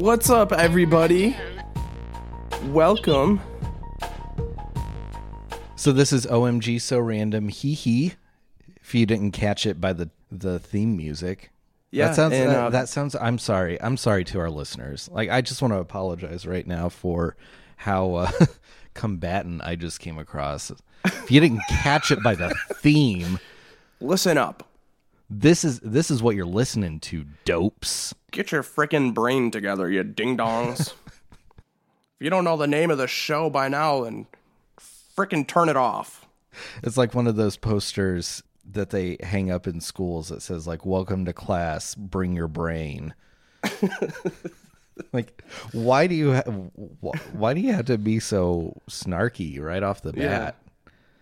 What's up, everybody? Welcome. So this is OMG so random hee hee. If you didn't catch it by the the theme music. Yeah, that sounds and, that, uh, that sounds I'm sorry. I'm sorry to our listeners. Like I just want to apologize right now for how uh, combatant I just came across. If you didn't catch it by the theme, Listen up. This is this is what you're listening to, dopes. Get your frickin' brain together, you ding dongs. if you don't know the name of the show by now, then frickin' turn it off. It's like one of those posters that they hang up in schools that says like "Welcome to class, bring your brain." like, why do you ha- why do you have to be so snarky right off the bat?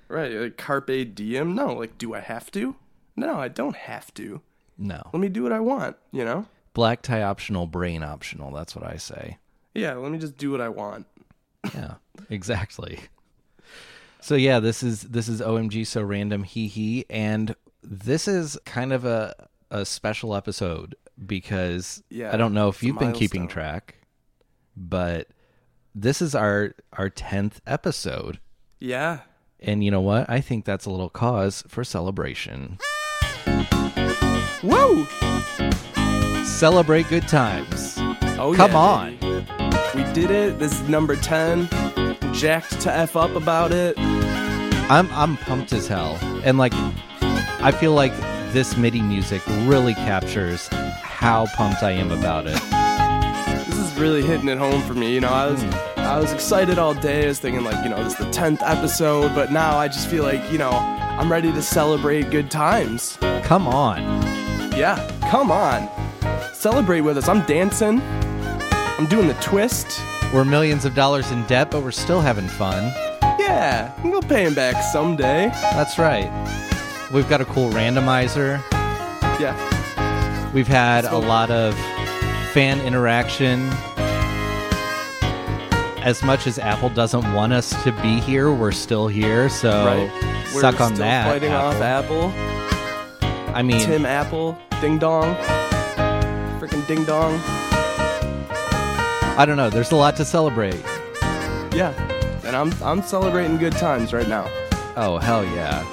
Right, like carpe diem. No, like, do I have to? No, I don't have to. No, Let me do what I want, you know? black tie optional, brain optional. That's what I say. Yeah, let me just do what I want. Yeah, exactly. So yeah, this is this is OMG so random hee hee, and this is kind of a a special episode because Yeah, I don't know if you've been keeping track, but this is our our tenth episode, Yeah. and you know what? I think that's a little cause for celebration. Woo! Celebrate good times. Oh, Come yeah, on. baby. We did it. This is number 10. Jacked to F up about it. I'm I'm pumped as hell, and like I feel like this MIDI music really captures how pumped I am about it. This is really hitting it home for me. You know, I was hmm. I was excited all day. I was thinking like, you know, this is the 10th episode, but now I just feel like, you know, I'm ready to celebrate good times. Come on. Yeah, come on. Celebrate with us. I'm dancing. I'm doing the twist. We're millions of dollars in debt, but we're still having fun. Yeah, we'll pay him back someday. That's right. We've got a cool randomizer. Yeah. We've had a lot of fan interaction. As much as Apple doesn't want us to be here, we're still here. So Right. We're suck on still that. Fighting off Apple. I mean, Tim Apple. Ding dong. Freaking ding dong. I don't know. There's a lot to celebrate. Yeah. And I'm I'm celebrating good times right now. Oh hell yeah.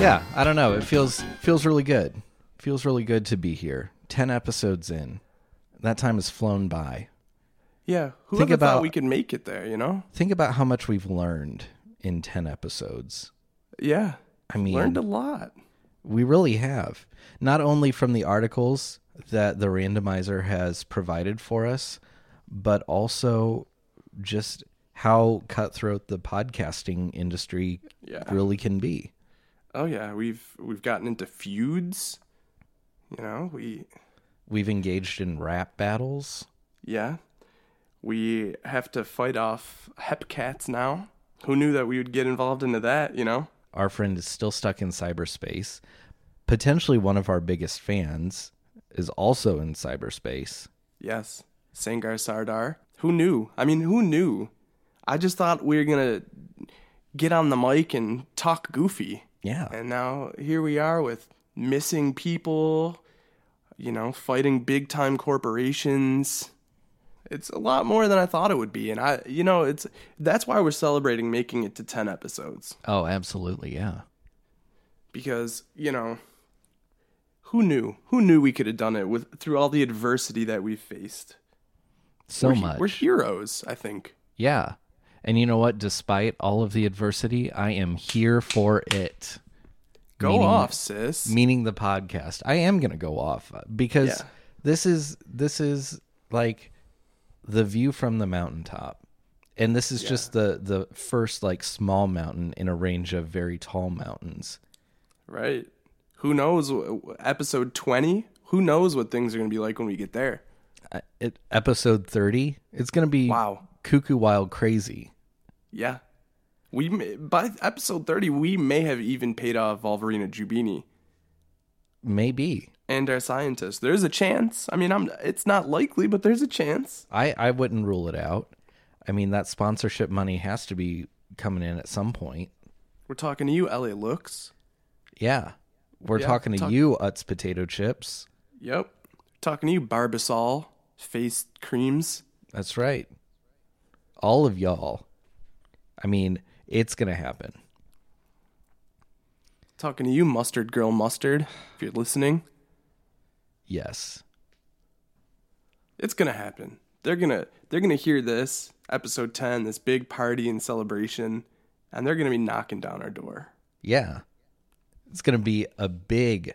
Yeah, I don't know. It feels feels really good. Feels really good to be here. Ten episodes in. That time has flown by. Yeah. Who Think about- thought we could make it there, you know? Think about how much we've learned in ten episodes. Yeah. I mean Learned a lot. we really have. Not only from the articles that the randomizer has provided for us, but also just how cutthroat the podcasting industry Yeah. really can be. Oh yeah, we've we've gotten into feuds. You know, we We've engaged in rap battles. yeah. We have to fight off hepcats now. Who knew that we would get involved into that, you know? Our friend is still stuck in cyberspace. Potentially one of our biggest fans is also in cyberspace. Yes. Sangar Sardar. Who knew? I mean, who knew? I just thought we were going to get on the mic and talk goofy. Yeah. And now here we are with missing people, you know, fighting big time corporations. It's a lot more than I thought it would be. And I, you know, it's that's why we're celebrating making it to 10 episodes Oh, absolutely. Yeah. because, you know, who knew? Who knew we could have done it with through all the adversity that we faced? So we're, much. We're heroes, I think. Yeah. And you know what? Despite all of the adversity, I am here for it. Go Meaning- off, sis. Meaning the podcast. I am going to go off uh, because Yeah. this is this is like the view from the mountaintop. And this is just the the first like small mountain in a range of very tall mountains. right. Who knows? Episode 20? Who knows what things are going to be like when we get there? Uh, It, episode 30, it's going to be Wow. cuckoo wild crazy. Yeah. We may, by episode 30 we may have even paid off Wolverina Jubini Maybe. And our scientists. There's a chance. I mean, I'm it's not likely, but there's a chance. I I wouldn't rule it out. I mean, that sponsorship money has to be coming in at some point. We're talking to you, LA Looks. Yeah. We're Yeah, talking to talk- you, Utz Potato Chips. Yep. Talking to you, Barbasol face creams. That's right. All of y'all. I mean, it's going to happen. Talking to you, Mustard Girl Mustard, if you're listening. Yes. It's gonna happen. They're gonna they're gonna hear this episode ten, this big party and celebration, and they're gonna be knocking down our door. Yeah. It's going to be a big,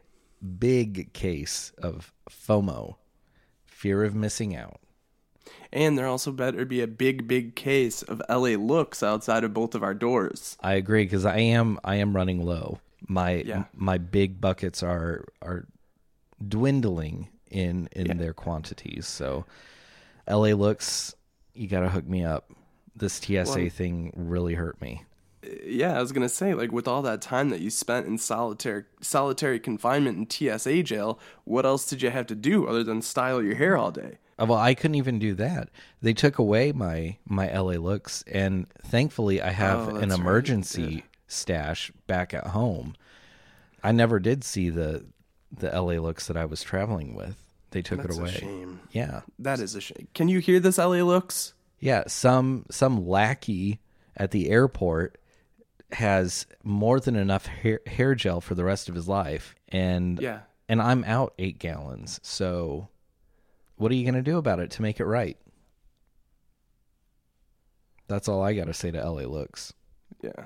big case of FOMO, fear of missing out. And there also better be a big, big case of LA looks outside of both of our doors. I agree because I am I am running low. My Yeah. my big buckets are are dwindling in in their quantities. So LA looks you got to hook me up. This TSA Well- thing really hurt me. Yeah, I was gonna say, like with all that time that you spent in solitary solitary confinement in TSA jail, what else did you have to do other than style your hair all day? Uh, Well, I couldn't even do that. They took away my my LA looks, and thankfully, I have Oh, an that's right. emergency stash back at home. I never did see the the LA looks that I was traveling with. They took That's it a away. shame. Yeah, That is a shame. Can you hear this, LA looks? yeah. Some some lackey at the airport has more than enough hair, hair gel for the rest of his life, and Yeah. and I'm out eight gallons. So, what are you going to do about it to make it right? That's all I got to say to LA looks. Yeah.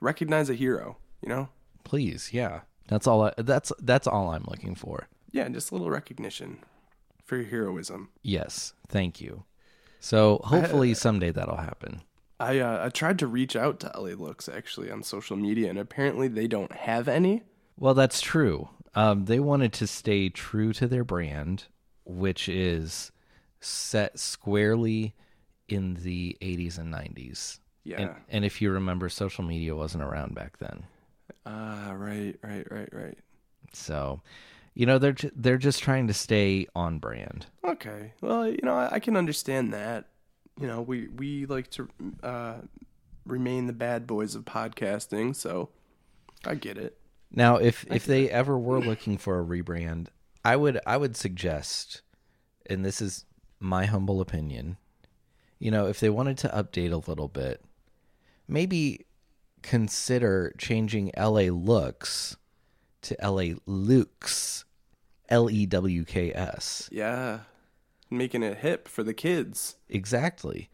Recognize a hero, you know? Please, yeah. That's all. I, that's that's all I'm looking for. Yeah, just a little recognition for your heroism. Yes, thank you. So hopefully someday that'll happen. I uh, I tried to reach out to LA Looks actually on social media, and apparently they don't have any. Well, that's true. Um, they wanted to stay true to their brand, which is set squarely in the 80s and 90s. Yeah. And, and if you remember, social media wasn't around back then. Ah, right, right, right, right. So, you know, they're they're just trying to stay on brand. Okay. Well, you know, I, I can understand that. You know, we we like to uh, remain the bad boys of podcasting, so I get it. Now, if if they ever were looking for a rebrand, I would I would suggest, and this is my humble opinion, you know, if they wanted to update a little bit, maybe consider changing LA looks to LA Lukes, L E W K S. Yeah, making it hip for the kids. Exactly.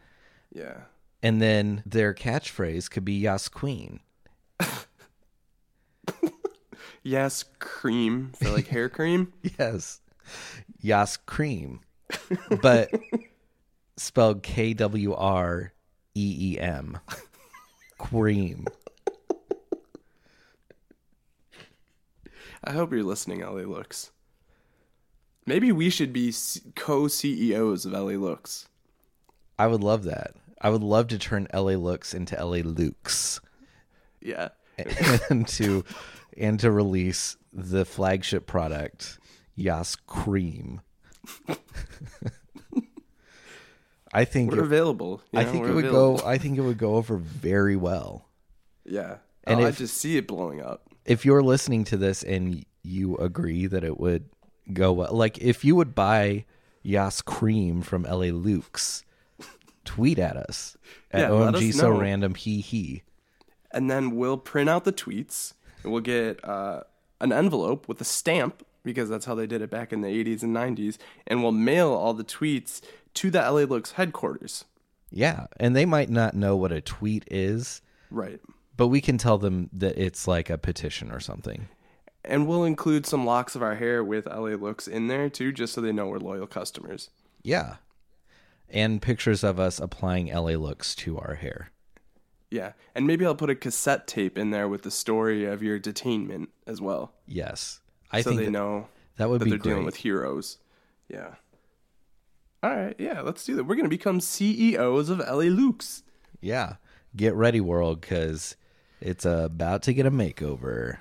Yeah. And then their catchphrase could be Yas Queen. Yes, cream for like hair cream. Yes. Yas Cream. But spelled K W R E E M. Cream. I hope you're listening, LA Looks. Maybe we should be co CEOs of LA Looks. I would love that. I would love to turn LA Looks into LA Lukes Yeah. and to and to release the flagship product, Yas Cream. I think We're it, available. you I think it would available. go I think it would go over very well. Yeah. And And I just see it blowing up. if you're listening to this and you agree that it would go well, like if you would buy Yas Cream from LA Luke's, tweet at us at Yeah, OMG us so know. random he he. and then we'll print out the tweets and we'll get uh, an envelope with a stamp because that's how they did it back in the 80s and 90s and we'll mail all the tweets to the LA Looks headquarters. Yeah, and they might not know what a tweet is, Right. but we can tell them that it's like a petition or something. And we'll include some locks of our hair with LA Looks in there too just so they know we're loyal customers. Yeah. And pictures of us applying LA looks to our hair. Yeah. And maybe I'll put a cassette tape in there with the story of your detainment as well. Yes. I so think they that, know that would that be they're great. dealing with heroes. Yeah. All right, yeah, let's do that. We're gonna become CEOs of LA Lukes. Yeah. Get ready, world, because it's about to get a makeover.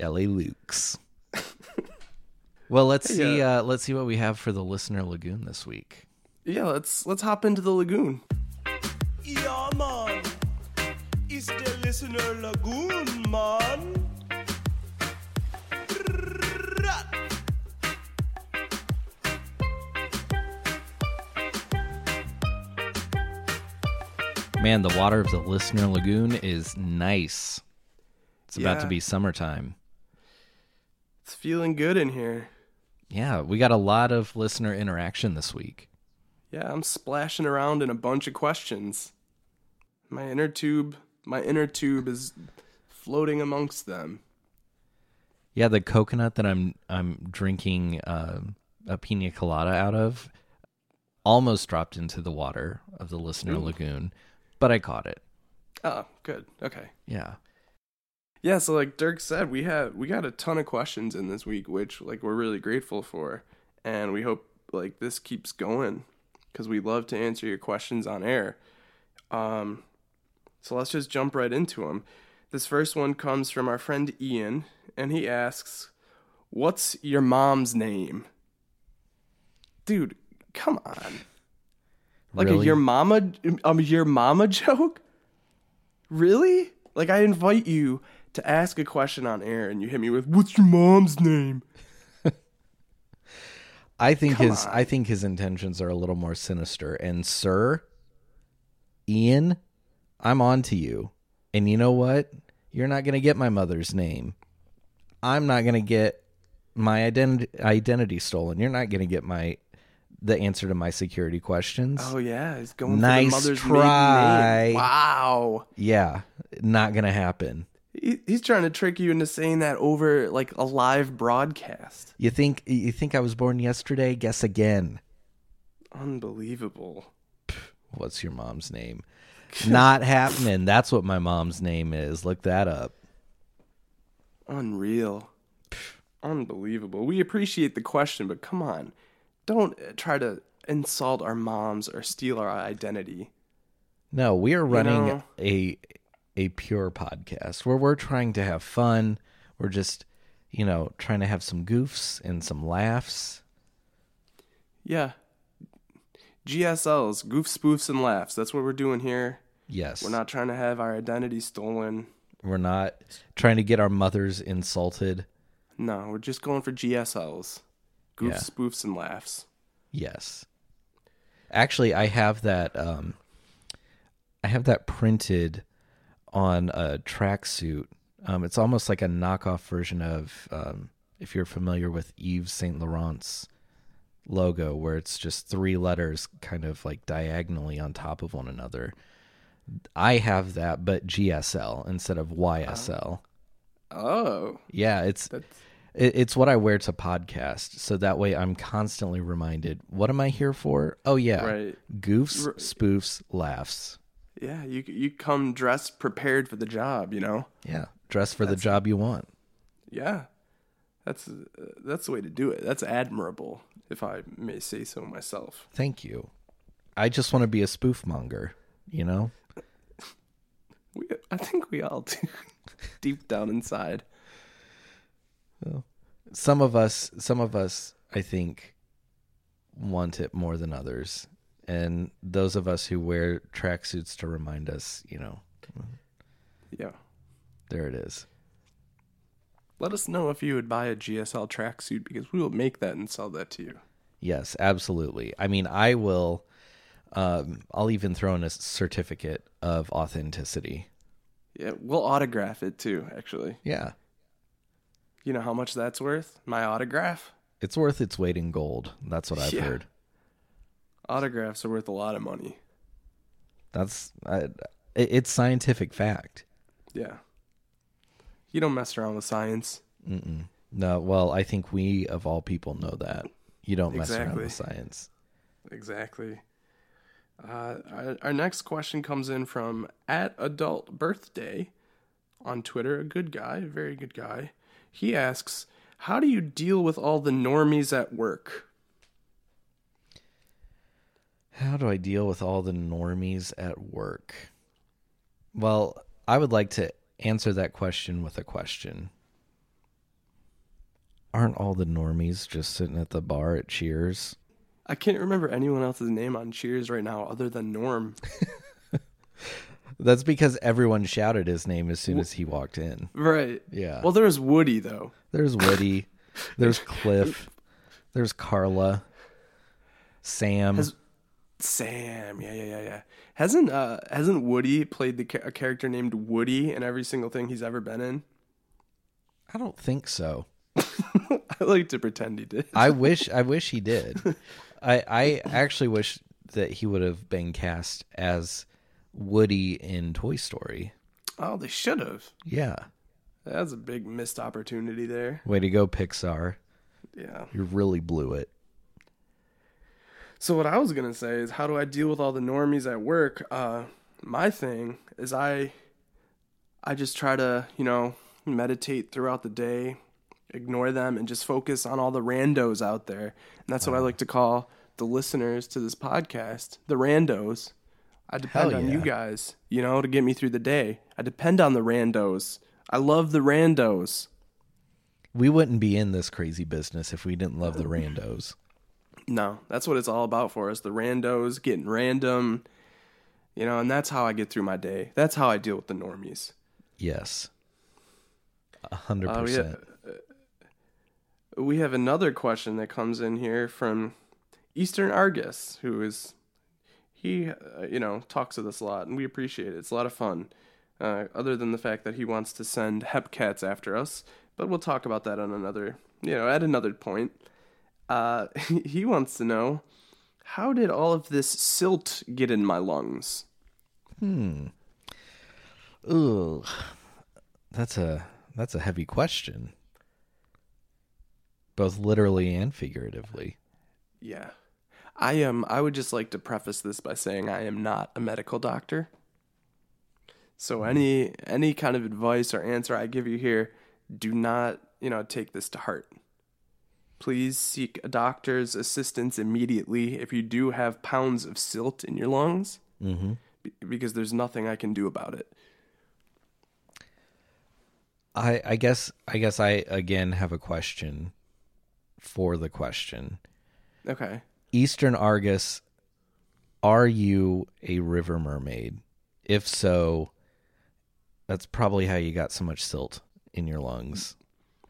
LA Luke's. well, let's Hey, see. Uh, let's see what we have for the listener lagoon this week. Yeah, let's let's hop into the lagoon. Yeah, man. It's the listener lagoon, man. Man, the water of the listener lagoon is nice. It's about to be summertime. It's feeling good in here. Yeah, we got a lot of listener interaction this week. Yeah, I'm splashing around in a bunch of questions. My inner tube, my inner tube is floating amongst them. Yeah, the coconut that I'm I'm drinking um a pina colada out of almost dropped into the water of the listener lagoon, but I caught it. Oh, good. Okay. Yeah. Yeah, so like Dirk said, we had we got a ton of questions in this week, which like we're really grateful for, and we hope like this keeps going because we love to answer your questions on air. Um, so let's just jump right into them. This first one comes from our friend Ian, and he asks, "What's your mom's name?" Dude, come on, like a your mama, um, your mama joke. Really? Like I invite you to ask a question on air and you hit me with what's your mom's name? I think Come his on. I think his intentions are a little more sinister. And sir, Ian, I'm on to you. And you know what? You're not going to get my mother's name. I'm not going to get my identi- identity stolen. You're not going to get my the answer to my security questions. Oh yeah, he's going Nice for the mother's try. maiden name. Wow. Yeah, not going to happen. He, he's trying to trick you into saying that over like a live broadcast. You think you think I was born yesterday? Guess again. Unbelievable. What's your mom's name? Not happening. That's what my mom's name is. Look that up. Unreal. Unbelievable. We appreciate the question, but come on. Don't uh, try to insult our moms or steal our identity. No, we are running know- a a pure podcast where we're trying to have fun. We're just, you know, trying to have some goofs and some laughs. Yeah. GSLs, goof spoofs and laughs. That's what we're doing here. Yes. We're not trying to have our identity stolen. we're not trying to get our mothers insulted. No, we're just going for GSLs. Goof Yeah. spoofs and laughs. Yes. Actually, I have that um I have that printed on a tracksuit. Um it's almost like a knockoff version of um if you're familiar with Yves Saint Laurent's logo where it's just three letters kind of like diagonally on top of one another. I have that but GSL instead of YSL. Oh, Yeah, it's that's it, it's what I wear to podcast, so that way I'm constantly reminded. What am I here for? Oh yeah, Right. Goofs, R- spoofs, laughs. yeah. You you come dressed prepared for the job. You know. Yeah, dress for the job you want. Yeah, that's uh, that's the way to do it. That's admirable, if I may say so myself. Thank you. I just want to be a spoof monger. You know. We, I think we all do, deep down inside. Some of us, some of us, I think, want it more than others, and those of us who wear tracksuits to remind us, you know, Yeah. there it is. Let us know if you would buy a GSL tracksuit because we will make that and sell that to you. Yes, absolutely. I mean, I will. Um, I'll even throw in a certificate of authenticity. Yeah, we'll autograph it too. Actually, Yeah, you know how much that's worth? My autograph. it's worth its weight in gold. That's what I've Yeah. heard. Autographs are worth a lot of money. That's I, it's scientific fact. Yeah. You don't mess around with science. Mm-mm. No, well, I think we of all people know that you don't mess around with science. Exactly. Uh, our, our next question comes in from at adult birthday on Twitter. A good guy, a very good guy. He asks, "How do you deal with all the normies at work?" How do I deal with all the normies at work? Well, I would like to answer that question with a question. Aren't all the normies just sitting at the bar at Cheers? I can't remember anyone else's name on Cheers right now other than Norm. That's because everyone shouted his name as soon as he walked in. right. Yeah. Well, there's Woody though. There's Woody, there's Cliff, there's Carla, Sam. Has- Sam, yeah, yeah, yeah, yeah. Hasn't uh hasn't Woody played the ca- a character named Woody in every single thing he's ever been in? I don't think so. I like to pretend he did. I wish I wish he did. I I actually wish that he would have been cast as Woody in Toy Story. Oh, they should have. Yeah. That's a big missed opportunity there. Way to go, Pixar. Yeah. You really blew it. So what I was gonna say is, how do I deal with all the normies at work? Uh, my thing is, I, I just try to, you know, meditate throughout the day, ignore them, and just focus on all the randos out there. And that's what I like to call the listeners to this podcast, the randos. I depend Hell on you guys, you know, to get me through the day. I depend on the randos. I love the randos. We wouldn't be in this crazy business if we didn't love the randos. No, that's what it's all about for us. The randos getting random, you know, and that's how I get through my day. That's how I deal with the normies. Yes. A oh, hundred we, have, percent. we have another question that comes in here from Eastern Argus, who is he, uh, you know, talks with us a lot, and we appreciate it. It's a lot of fun. Uh, other than the fact that he wants to send hepcats after us, but we'll talk about that on another, you know, at another point. Uh, he wants to know how did all of this silt get in my lungs? Ugh. That's a that's a heavy question. Both literally and figuratively. Yeah. I am I would just like to preface this by saying I am not a medical doctor. So any any kind of advice or answer I give you here, do not, you know, take this to heart. Please seek a doctor's assistance immediately if you do have pounds of silt in your lungs. Mm-hmm. be- Because there's nothing I can do about it. I I guess I guess I again have a question for the question. Okay. Eastern Argus, are you a river mermaid? If so, that's probably how you got so much silt in your lungs.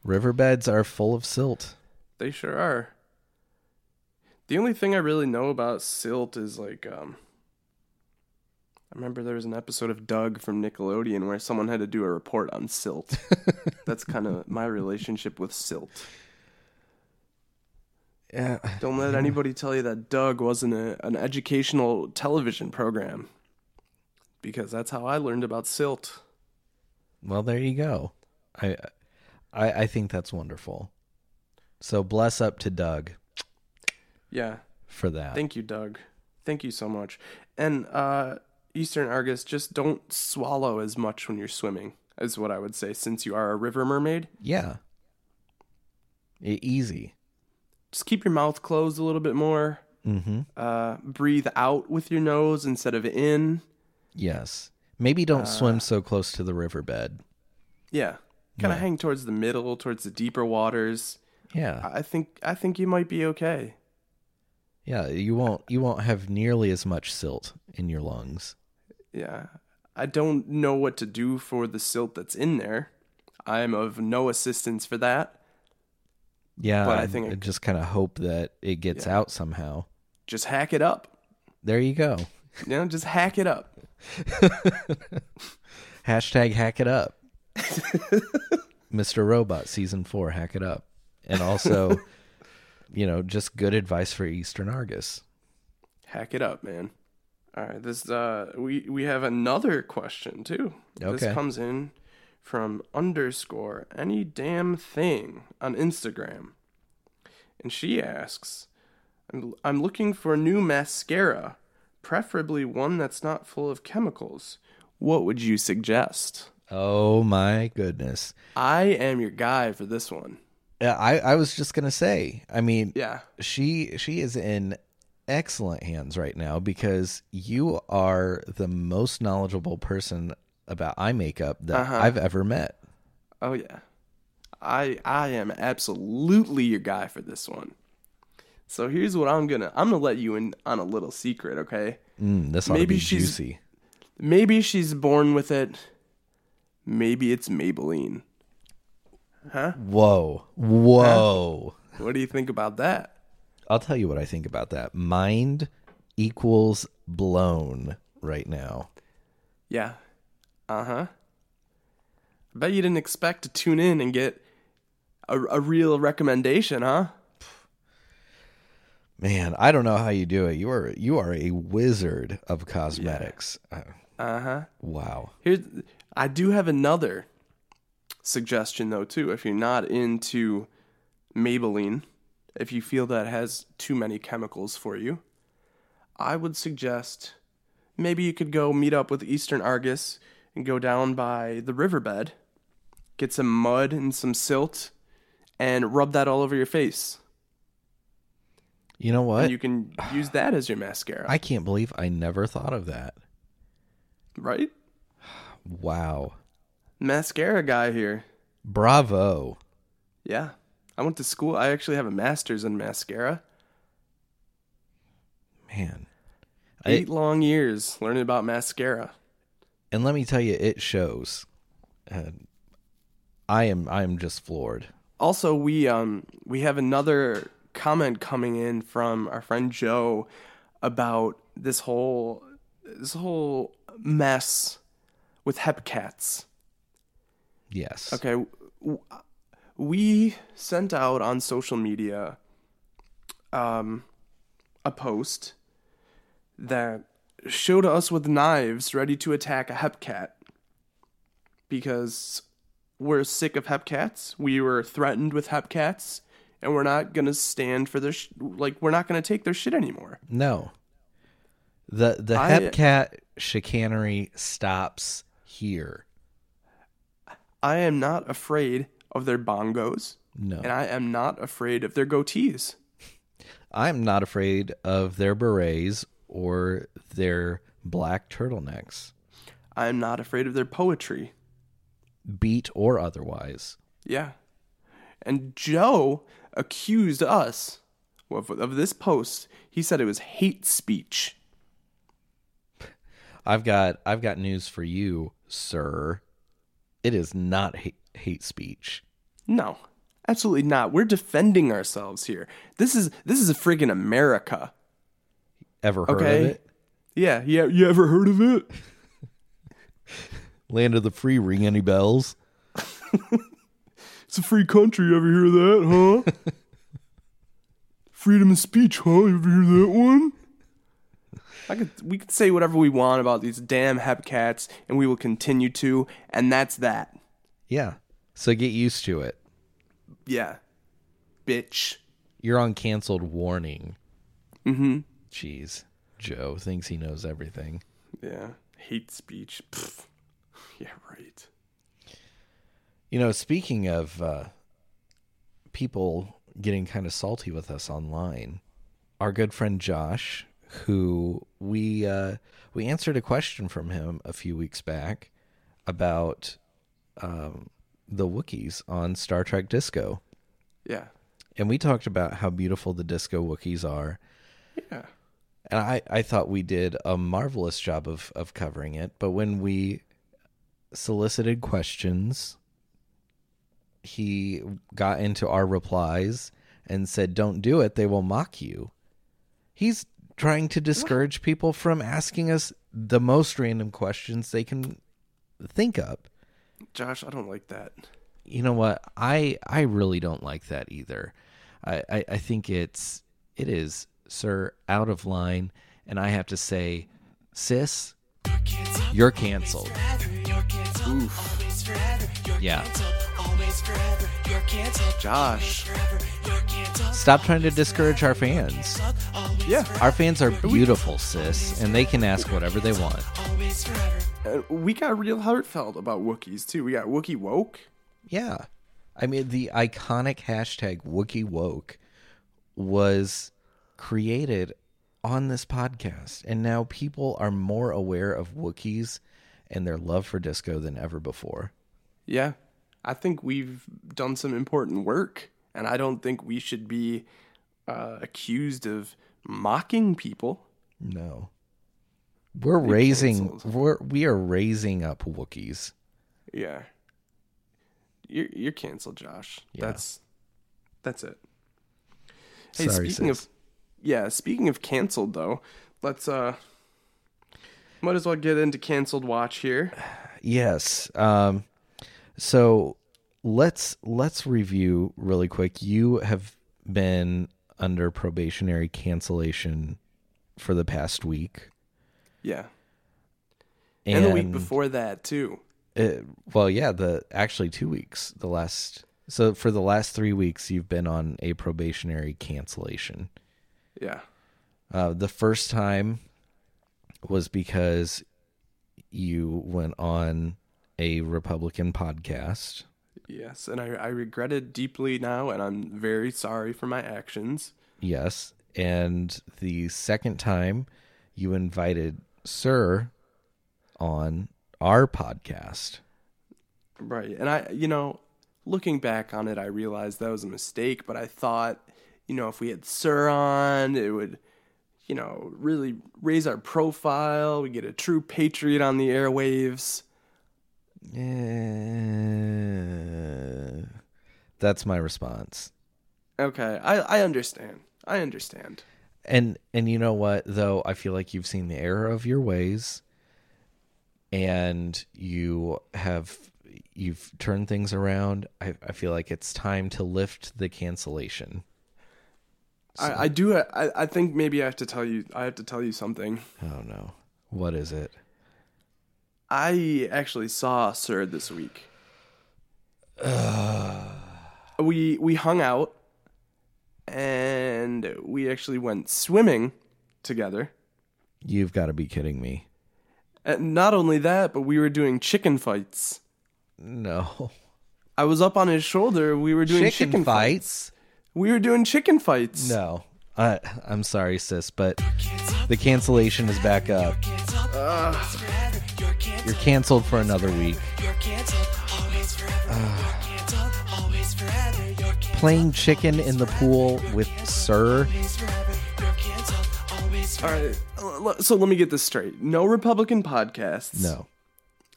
Riverbeds are full of silt. They sure are. The only thing I really know about silt is like um I remember there was an episode of Doug from Nickelodeon where someone had to do a report on silt. That's kind of my relationship with silt. Yeah. Don't let anybody tell you that Doug wasn't a, an educational television program because that's how I learned about silt. Well, there you go. I I I think that's wonderful. So bless up to Doug Yeah. for that. Thank you, Doug. Thank you so much. And uh, Eastern Argus, just don't swallow as much when you're swimming, is what I would say, since you are a river mermaid. yeah. Easy. Just keep your mouth closed a little bit more. Mm-hmm. Uh, breathe out with your nose instead of in. Yes. Maybe don't swim so close to the riverbed. Yeah, kind of Yeah. hang towards the middle, towards the deeper waters. Yeah. I think I think you might be okay. Yeah, you won't you won't have nearly as much silt in your lungs. Yeah, I don't know what to do for the silt that's in there. I'm of no assistance for that. Yeah, But I I think it- just kind of hope that it gets Yeah. out somehow. Just hack it up. There you go. You know, just hack it up. Hashtag hack it up. Mr. Robot season four, hack it up. And also, you know, just good advice for Eastern Argus. Hack it up, man. All right, this uh we we have another question too. This comes in from underscore any damn thing on Instagram. And she asks, I'm, I'm looking for new mascara, preferably one that's not full of chemicals. What would you suggest? Oh my goodness. I am your guy for this one. Yeah, I, I was just gonna say, I mean, Yeah. she she is in excellent hands right now because you are the most knowledgeable person about eye makeup that Uh-huh. I've ever met. Oh yeah. I I am absolutely your guy for this one. So here's what I'm gonna I'm gonna let you in on a little secret, okay? Mm, this ought Maybe to be she's- juicy. Maybe she's born with it. Maybe it's Maybelline. Huh? Whoa, whoa! What do you think about that? I'll tell you what I think about that. Mind equals blown right now. Yeah. Uh huh. I bet you didn't expect to tune in and get a, a real recommendation, huh? Man, I don't know how you do it. You are you are a wizard of cosmetics. Uh, Uh huh. wow. Here's, I do have another suggestion though too. If you're not into Maybelline, if you feel that has too many chemicals for you, I would suggest maybe you could go meet up with Eastern Argus and go down by the riverbed, get some mud and some silt, and rub that all over your face. You know what? And you can use that as your mascara, I can't believe I never thought of that. right? Wow. Mascara guy here. Bravo. Yeah. I went to school. I actually have a master's in mascara. Man. I, Eight long years learning about mascara. And let me tell you, it shows. Uh, I am I am just floored. Also, we um we have another comment coming in from our friend Joe about this whole this whole mess with hepcats. Yes. Okay, we sent out on social media um, a post that showed us with knives ready to attack a hepcat because we're sick of hepcats. We were threatened with hepcats, and we're not gonna stand for their sh- like we're not gonna take their shit anymore. No. The the I- Hepcat chicanery stops here. I am not afraid of their bongos, No. and I am not afraid of their goatees. I'm not afraid of their berets or their black turtlenecks, I am not afraid of their poetry. beat or otherwise. Yeah. And Joe accused us of, of this post. He said it was hate speech. I've got I've got news for you, sir. It is not hate, hate speech. No, absolutely not. We're defending ourselves here. This is this is a friggin' America. Ever heard Okay. of it? Yeah, yeah. You ever heard of it? Land of the free, ring any bells? It's a free country. You ever hear that, huh? Freedom of speech, huh? You ever hear that one? I could, we could say whatever we want about these damn hepcats, and we will continue to, and that's that. Yeah. So get used to it. Yeah, bitch. You're on canceled warning. Mm-hmm. Jeez. Joe thinks he knows everything. Yeah, hate speech. Pfft. Yeah, right. You know, speaking of uh, people getting kind of salty with us online, our good friend Josh, who we uh, we answered a question from him a few weeks back about um, the Wookiees on Star Trek Disco, Yeah, and we talked about how beautiful the Disco Wookiees are, yeah. And I, I thought we did a marvelous job of, of covering it. But when we solicited questions, he got into our replies and said, Don't do it, they will mock you. He's trying to discourage people from asking us the most random questions they can think up. Josh, I don't like that. You know what? I I really don't like that either. I, I, I think it's it is, sir, out of line, and I have to say, sis, you're canceled. Yeah. Josh. Stop trying to discourage our fans. Yeah, Our fans are beautiful, sis, and they can ask whatever they want. uh, we got real heartfelt about Wookiees too. We got Wookie woke. Yeah. I mean, the iconic hashtag Wookie Woke was created on this podcast, and now people are more aware of Wookiees and their love for disco than ever before. Yeah, I think we've done some important work, and I don't think we should be uh, accused of mocking people. No. We're raising we're we are raising up Wookiees. Yeah, you're you're canceled, Josh. Yeah. That's that's it. Hey, Sorry, speaking sis. of yeah, speaking of canceled though, let's uh, might as well get into canceled watch here. Yes. Um, so let's let's review really quick. You have been under probationary cancellation for the past week, Yeah, and, the week before that too. Uh, well, yeah, the actually two weeks. The last so for the last three weeks, you've been on a probationary cancellation. Yeah, Uh, the first time was because you went on a Republican podcast. yes, and I I regret it deeply now, and I'm very sorry for my actions. Yes. And the second time you invited Sir on our podcast. Right. And I, you know, looking back on it, I realized that was a mistake, but I thought, you know, if we had Sir on, it would, you know, really raise our profile. We get a true patriot on the airwaves. Eh, that's my response. Okay. I, I understand. I understand. And and you know what though I feel like you've seen the error of your ways and you have you've turned things around. I, I feel like it's time to lift the cancellation. I, I do. I, I think maybe I have to tell you. I have to tell you something. Oh no. What is it? I actually saw Sir this week. we we hung out, and we actually went swimming together. You've got to be kidding me. And not only that, but we were doing chicken fights. No. I was up on his shoulder. We were doing chicken, fights. We were doing chicken fights. No. I I'm sorry, sis, but the cancellation is back up. You're canceled for another week. Playing chicken in the pool with Sir. All right. So let me get this straight. No Republican podcasts. No.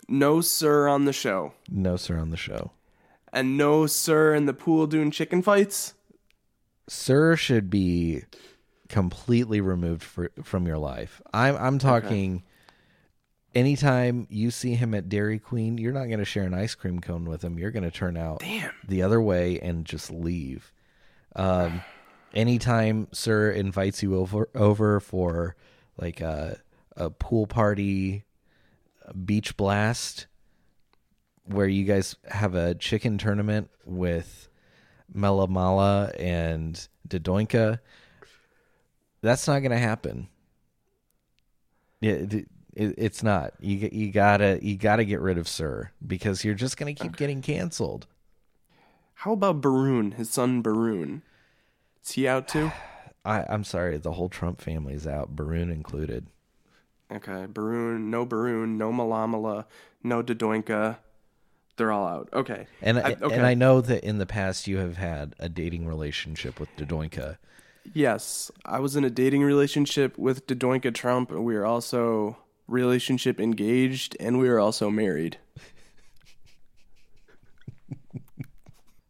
No Sir on the show. No, sir, on the show. And no Sir in the pool doing chicken fights. Sir should be completely removed for, from your life. I'm I'm talking anytime you see him at Dairy Queen, you're not going to share an ice cream cone with him. You're going to turn out the other way and just leave. Um, anytime Sir invites you over over for like a a pool party, a beach blast, where you guys have a chicken tournament with Melamala and Dodoinka, that's not going to happen. Yeah, it, it, it's not. You you gotta you gotta get rid of Sir because you're just going to keep getting canceled. How about Baroon, his son Baroon? Is he out too? I I'm sorry, the whole Trump family's out, Baroon included. Okay, Baroon, no Baroon, no Malamala, no Dodoinka. They're all out. Okay. And I- okay. and I know that in the past you have had a dating relationship with Dodoinka. Yes, I was in a dating relationship with Dodoinka Trump. and We were also relationship engaged, and we were also married.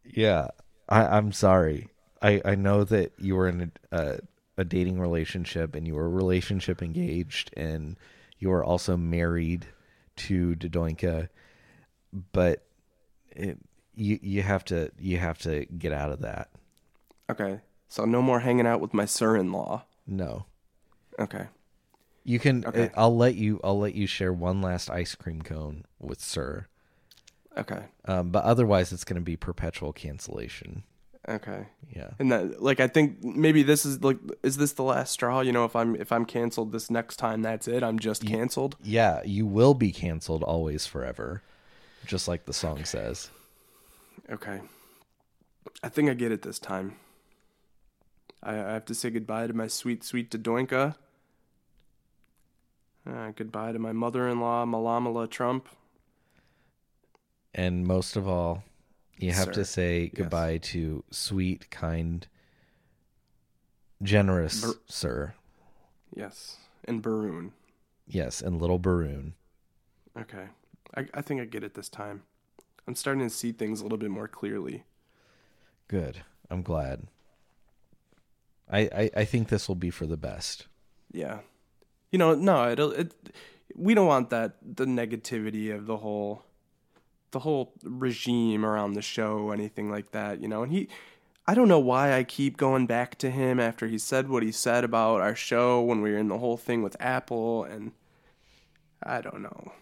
Yeah, I, I'm sorry. I, I know that you were in a, a, a dating relationship and you were relationship engaged and you were also married to Dodoinka, but it, you you have to you have to get out of that. Okay, so no more hanging out with my sir-in-law. No, Okay. you can. Okay. I'll let you. I'll let you share one last ice cream cone with Sir. Okay. Um, but otherwise, it's going to be perpetual cancellation. Okay. Yeah. And that, like, I think maybe this is like, is this the last straw? You know, if I'm if I'm canceled this next time, that's it. I'm just canceled. Yeah, you will be canceled always forever, just like the song says. Okay. I think I get it this time. I, I have to say goodbye to my sweet, sweet Dodoinka. Uh, goodbye to my mother-in-law, Malamala Trump. And most of all, you have to say goodbye to sweet, kind, generous sir. Yes, and Baroon. Yes, and little Baroon. Okay, I, I think I get it this time. I'm starting to see things a little bit more clearly. Good. I'm glad. I, I, I think this will be for the best. Yeah, you know, no, it'll it. We don't want that the negativity of the whole, the whole regime around the show, anything like that. You know, and he. I don't know why I keep going back to him after he said what he said about our show when we were in the whole thing with Apple and I don't know.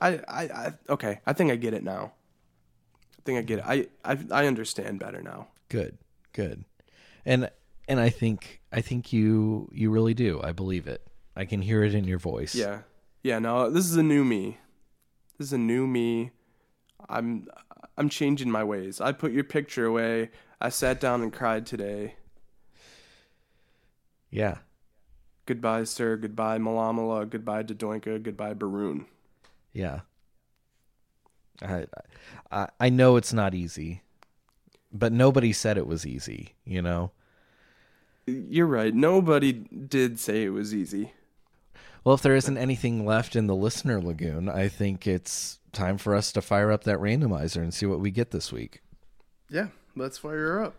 I, I, I okay. I think I get it now. I think I get it. I, I, I understand better now. Good, good, and and I think I think you you really do. I believe it. I can hear it in your voice. Yeah, yeah. No, this is a new me. This is a new me. I'm, I'm changing my ways. I put your picture away. I sat down and cried today. yeah. Goodbye, sir. Goodbye, Malamala. Goodbye, Dodoinka. Goodbye, Baroon. Yeah. I, I I know it's not easy, but nobody said it was easy. You know. You're right. Nobody did say it was easy. Well, if there isn't anything left in the listener lagoon, I think it's time for us to fire up that randomizer and see what we get this week. Yeah, let's fire her up.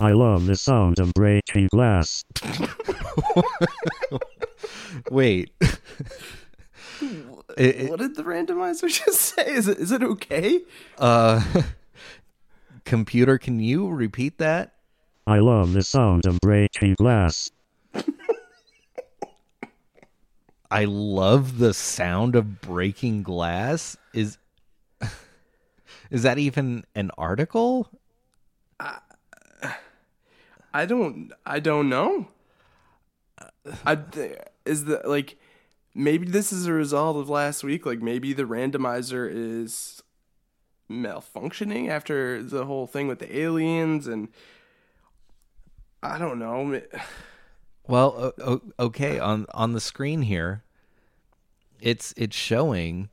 I love the sound of breaking glass. Wait. It- it- what did the randomizer just say? Is it is it okay? uh, computer, can you repeat that? I love the sound of breaking glass. I love the sound of breaking glass. Is is that even an article? I don't I don't know. I is the like maybe this is a result of last week. Like maybe the randomizer is malfunctioning after the whole thing with the aliens and I don't know. Well, okay, on on the screen here, it's it's showing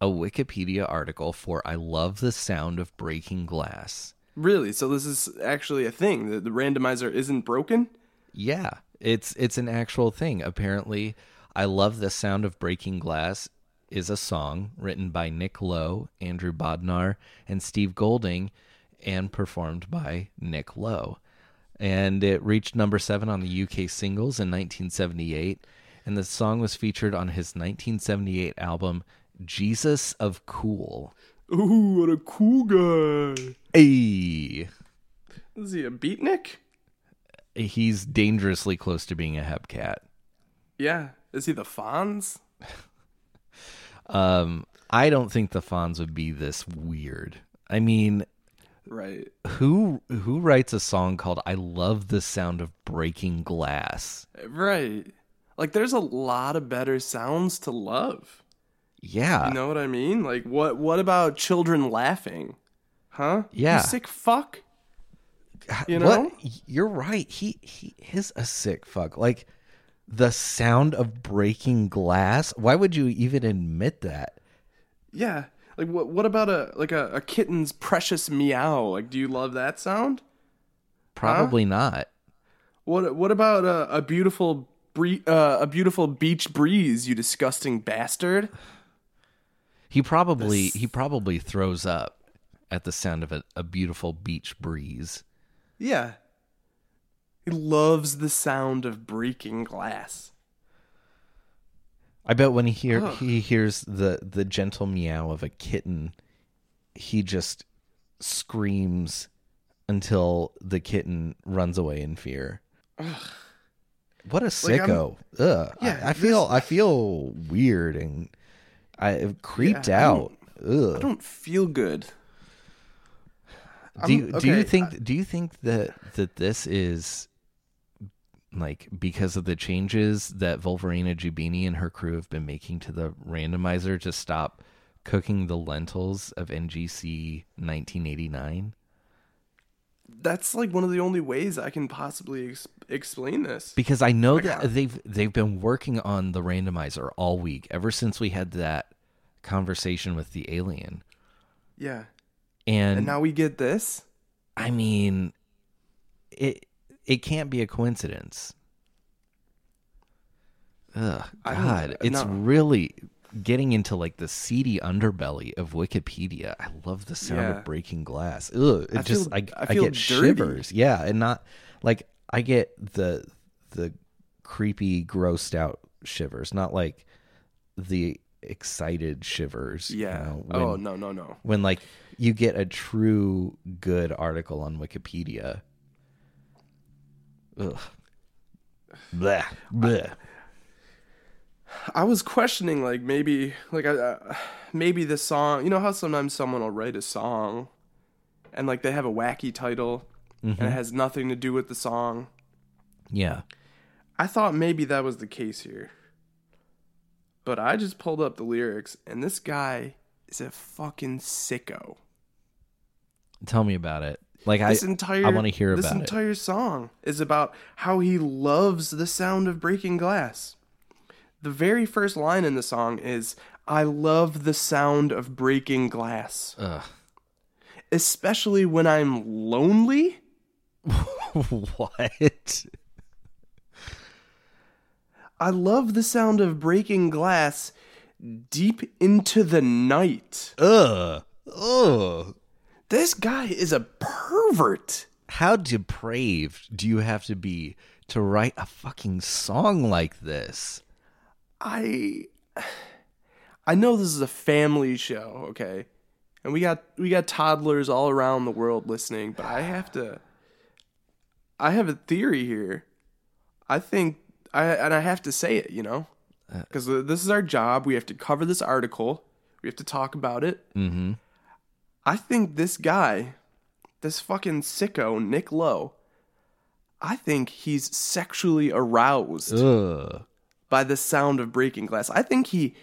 a Wikipedia article for "I love the sound of breaking glass." Really? So this is actually a thing. The, the randomizer isn't broken? Yeah, it's it's an actual thing. Apparently, "I love the sound of breaking glass" is a song written by Nick Lowe, Andrew Bodnar, and Steve Goulding, and performed by Nick Lowe. And it reached number seven on the UK singles in 1978, and the song was featured on his 1978 album "Jesus of Cool." Ooh, what a cool guy. Hey, Is he a beatnik? he's dangerously close to being a Hepcat. Yeah. Is he the Fonz? Um, I don't think the Fonz would be this weird. I mean, Right. who who writes a song called "I Love the Sound of Breaking Glass"? Right. Like there's a lot of better sounds to love. Yeah, You know what I mean? Like what what about children laughing? Huh? Yeah. You sick fuck? You know? What? You're right. He he is a sick fuck. Like the sound of breaking glass. Why would you even admit that? Yeah. Like what what about a like a, a kitten's precious meow? Like do you love that sound? Probably not. What what about a, a beautiful bree- uh, a beautiful beach breeze, you disgusting bastard? He probably he probably throws up at the sound of a, a beautiful beach breeze. Yeah. He loves the sound of breaking glass. I bet when he hear he hears the the gentle meow of a kitten, he just screams until the kitten runs away in fear. What a Like, sicko! Ugh. Yeah, I, I feel I feel weird and I creeped Yeah, I out. I don't feel good. Do you, I'm- do you okay, think do you think that that this is like because of the changes that Wolverina Jubini and her crew have been making to the randomizer to stop cooking the lentils of NGC 1989? That's like one of the only ways I can possibly ex- explain this. Because I know Like that they've they've been working on the randomizer all week ever since we had that conversation with the alien. Yeah. And, And now we get this? I mean it it can't be a coincidence. Ugh, God, it's no. really getting into like the seedy underbelly of Wikipedia. I love the sound Yeah. of breaking glass. Ugh, it I just feel- I, I I, get dirty. shivers. Yeah, and not like I get the the creepy, grossed out shivers, not like the excited shivers. you Yeah. know, oh when- no no no. when like you get a true good article on Wikipedia. Ugh. Bleh. Bleh. I was questioning like maybe like I uh, maybe the song. You know how sometimes someone will write a song, and like they have a wacky title, and it has nothing to do with the song. Yeah. I thought maybe that was the case here. But I just pulled up the lyrics, and this guy is a fucking sicko. Tell me about it. Like I, entire I want to hear this about it. This entire song is about how he loves the sound of breaking glass. The very first line in the song is I love the sound of breaking glass. Ugh. Especially when I'm lonely. what? I love the sound of breaking glass deep into the night. Ugh. Ugh. This guy is a pervert. How depraved do you have to be to write a fucking song like this? I I know this is a family show, okay? And we got we got toddlers all around the world listening, but I have to I have a theory here. I think I and I have to say it, you know? Cuz this is our job. We have to cover this article. We have to talk about it. Mhm. I think this guy, this fucking sicko Nick Lowe, I think he's sexually aroused Ugh. by the sound of breaking glass. I think he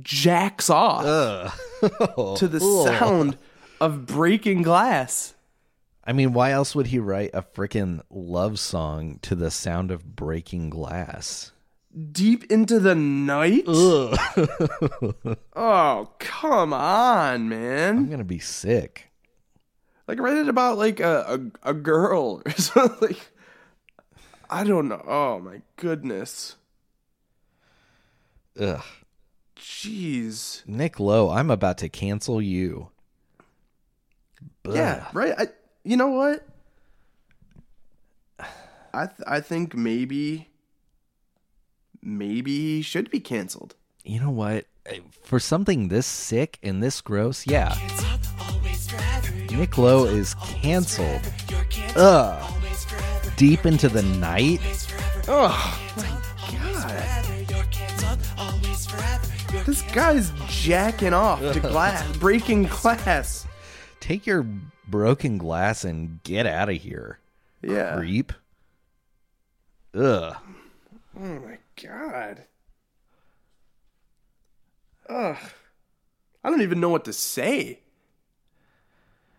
jacks off to the sound of breaking glass. I mean, why else would he write a freaking love song to the sound of breaking glass? Deep into the night? Oh, come on, man. I'm gonna be sick. Like write it about like a, a, a girl or something. I don't know. Oh my goodness. Ugh. Jeez. Nick Lowe, I'm about to cancel you. Yeah, right. I, you know what? I th- I think maybe maybe he should be canceled. You know what? Eh, for something this sick and this gross, yeah. Nick Lowe is canceled. Ugh. Deep into the night. Oh my god! This guy's jacking off to glass, breaking glass. Take your broken glass and get out of here. Yeah. Creep. Ugh. Oh my god. Ugh. I don't even know what to say.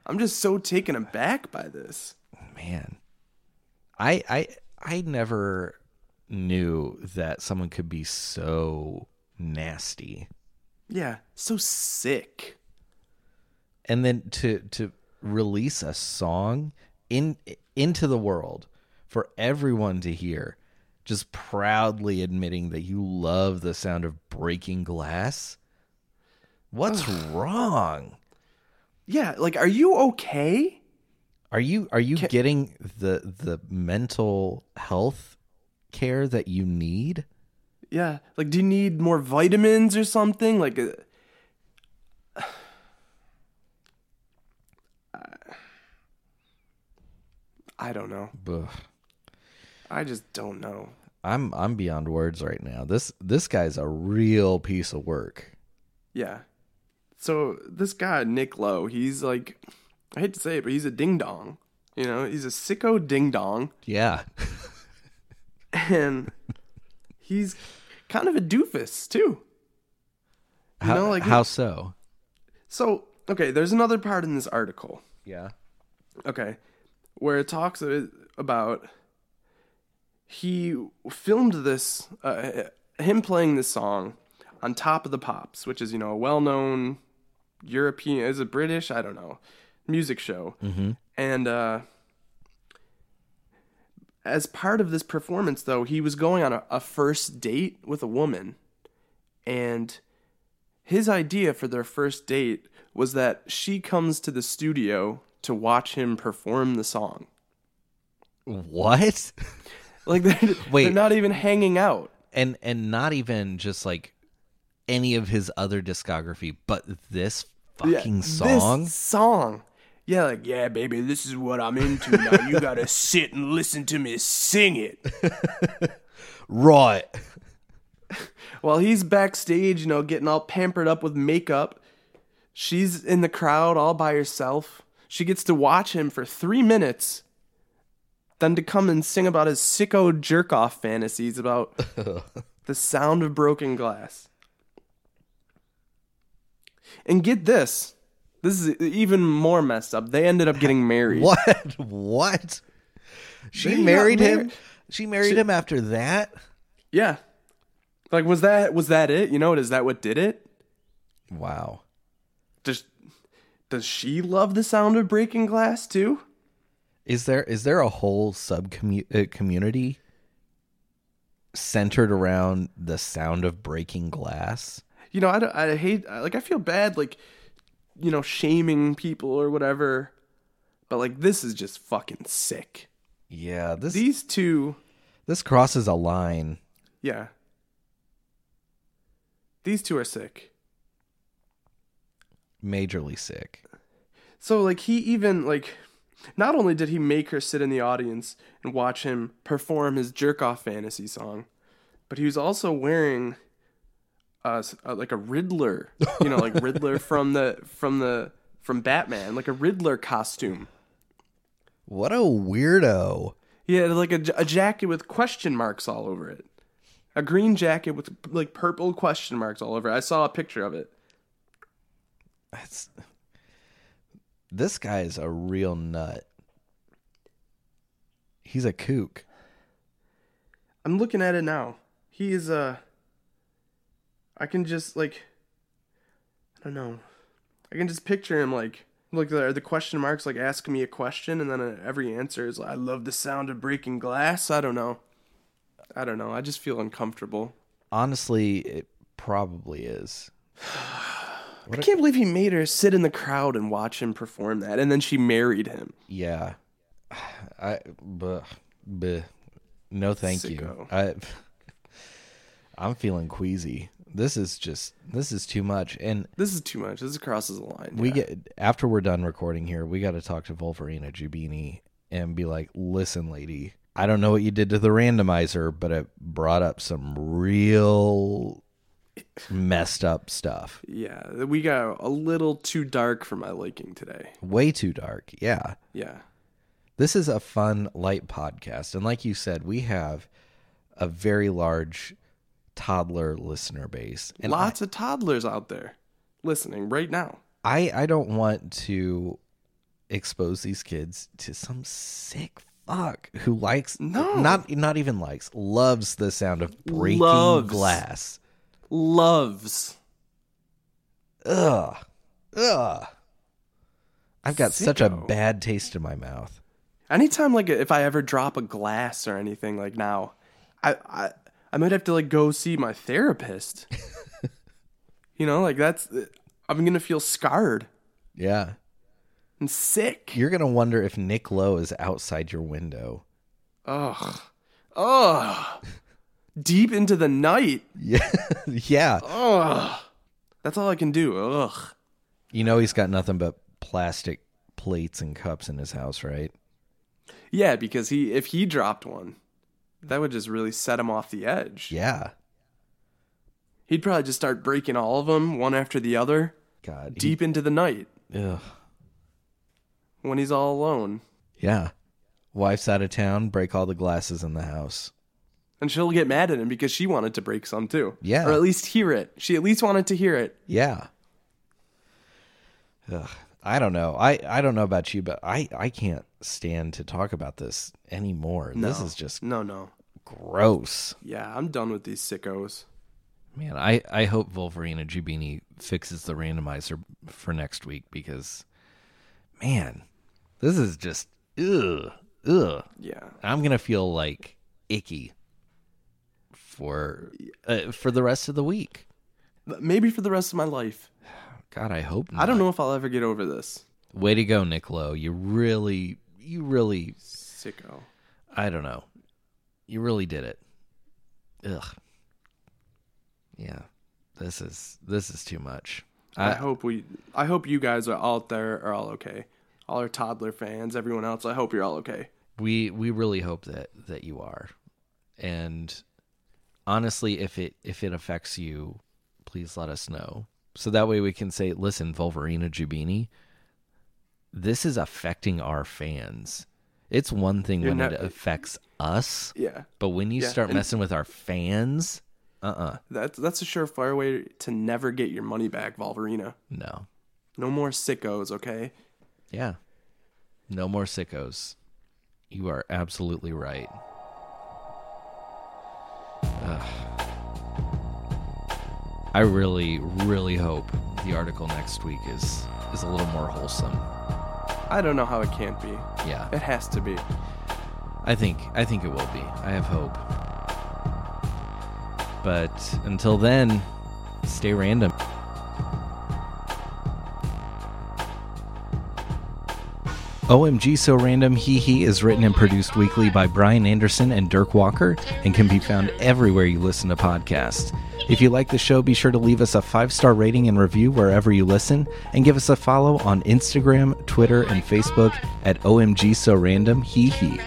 I'm just so taken aback by this. Man. I I I never knew that someone could be so nasty. Yeah, so sick. and then to to release a song in into the world for everyone to hear just proudly admitting that you love the sound of breaking glass what's wrong Yeah, like are you okay? are you are you getting the the mental health care that you need Yeah, like do you need more vitamins or something? Like uh, I don't know. Ugh. I just don't know. i'm i'm beyond words right now this this guy's a real piece of work Yeah. So this guy Nick Lowe, he's like I hate to say it, but he's a ding dong. You know, he's a sicko ding dong yeah and he's kind of a doofus too. You how, know, like how so so okay, there's another part in this article. yeah Okay, where it talks about he filmed this, uh, him playing this song on Top of the Pops, which is you know a well-known European, is it British? I don't know, music show, and uh, as part of this performance, though, he was going on a, a first date with a woman, and his idea for their first date was that she comes to the studio to watch him perform the song. What? Like they're, Wait. they're not even hanging out. and and not even just like any of his other discography, but this Yeah, fucking song. This song. Yeah, like, yeah, baby, this is what I'm into now. You gotta sit and listen to me sing it. Right. While he's backstage, you know, getting all pampered up with makeup, she's in the crowd all by herself. She gets to watch him for three minutes, then to come and sing about his sicko jerk off fantasies about the sound of broken glass. And get this this is even more messed up. They ended up getting married. What? What? She They married him. married. She married him after that. Yeah. Like was that was that it? You know, is that what did it? Wow. Does does she love the sound of breaking glass too? Is there is there a whole sub uh, community centered around the sound of breaking glass? You know, I, don't- I hate like I feel bad like you know shaming people or whatever, but like this is just fucking sick. Yeah, this These two, this crosses a line. yeah. These two are sick. Majorly sick. So like he even like not only did he make her sit in the audience and watch him perform his jerk off fantasy song, but he was also wearing uh, like a Riddler, you know, like Riddler from the from the from Batman, like a Riddler costume. What a weirdo. Yeah, like a jacket with question marks all over it. A green jacket with like purple question marks all over it. I saw a picture of it. That's this guy is a real nut. He's a kook. I'm looking at it now. He is uh I can just like I don't know. I can just picture him like look there the question marks like asking me a question and then uh, every answer is like I love the sound of breaking glass. I don't know. I don't know. I just feel uncomfortable. Honestly, it probably is. I can't believe he made her sit in the crowd and watch him perform that and then she married him. Yeah. I buh. no thank you. Sicko. I I'm feeling queasy. This is just this is too much and This is too much. This crosses the line. we yeah. get after we're done recording here, we got to talk to Wolverina Jubini and be like, "Listen, lady, I don't know what you did to the randomizer, but it brought up some real messed up stuff. Yeah, we got a little too dark for my liking today. Way too dark. Yeah. Yeah. This is a fun, light podcast. And like you said, we have a very large toddler listener base. And Lots of toddlers out there listening right now. I, I don't want to expose these kids to some sick fuck who likes No. not not even likes loves the sound of breaking Loves. glass. Loves. Ugh. Ugh. I've got such a bad taste in my mouth. Anytime, like, if I ever drop a glass or anything, like now, I, I, I might have to like go see my therapist. you know, like that's, I'm gonna feel scarred Yeah. and sick. You're gonna wonder if Nick Lowe is outside your window. Ugh, ugh, deep into the night. Yeah. yeah. Ugh, that's all I can do. Ugh. You know he's got nothing but plastic plates and cups in his house, right? Yeah, because he, if he dropped one, that would just really set him off the edge. Yeah. He'd probably just start breaking all of them one after the other, God. he- deep into the night Ugh. when he's all alone. Yeah. Wife's out of town, break all the glasses in the house. And she'll get mad at him because she wanted to break some too. Yeah. Or at least hear it. She at least wanted to hear it. Yeah. Ugh. I don't know. I, I don't know about you, but I, I can't stand to talk about this anymore. This is just No, no. gross. Yeah, I'm done with these sickos. Man, I, I hope Wolverina Jubini fixes the randomizer for next week because, man, this is just ugh, ugh. Yeah. I'm gonna feel like icky for uh, for the rest of the week. Maybe for the rest of my life. God, I hope. Not. I don't know if I'll ever get over this. Way to go, Nick Lowe. You really, you really, Sicko. I don't know. You really did it. Ugh. Yeah. This is this is too much. I, I, hope we. I hope you guys are out there are all okay. All our toddler fans, everyone else. I hope you're all okay. we we really hope that that you are. And honestly, if it if it affects you, please let us know. So that way we can say, listen, Wolverina Jubini, this is affecting our fans. It's one thing You're when not- it affects us, Yeah, but when you Yeah, start and- messing with our fans, uh uh that's that's a surefire way to never get your money back, Volverina. no. No more sickos, okay? Yeah. No more sickos. You are absolutely right. Ugh. I really, really hope the article next week is is a little more wholesome. I don't know how it can't be. Yeah. It has to be. I think I think it will be. I have hope. But until then, stay random. OMG So Random Hee Hee is written and produced weekly by Brian Anderson and Dirk Walker and can be found everywhere you listen to podcasts. If you like the show, be sure to leave us a five star rating and review wherever you listen, and give us a follow on Instagram, Twitter, and Facebook at OMG So Random Hee Hee.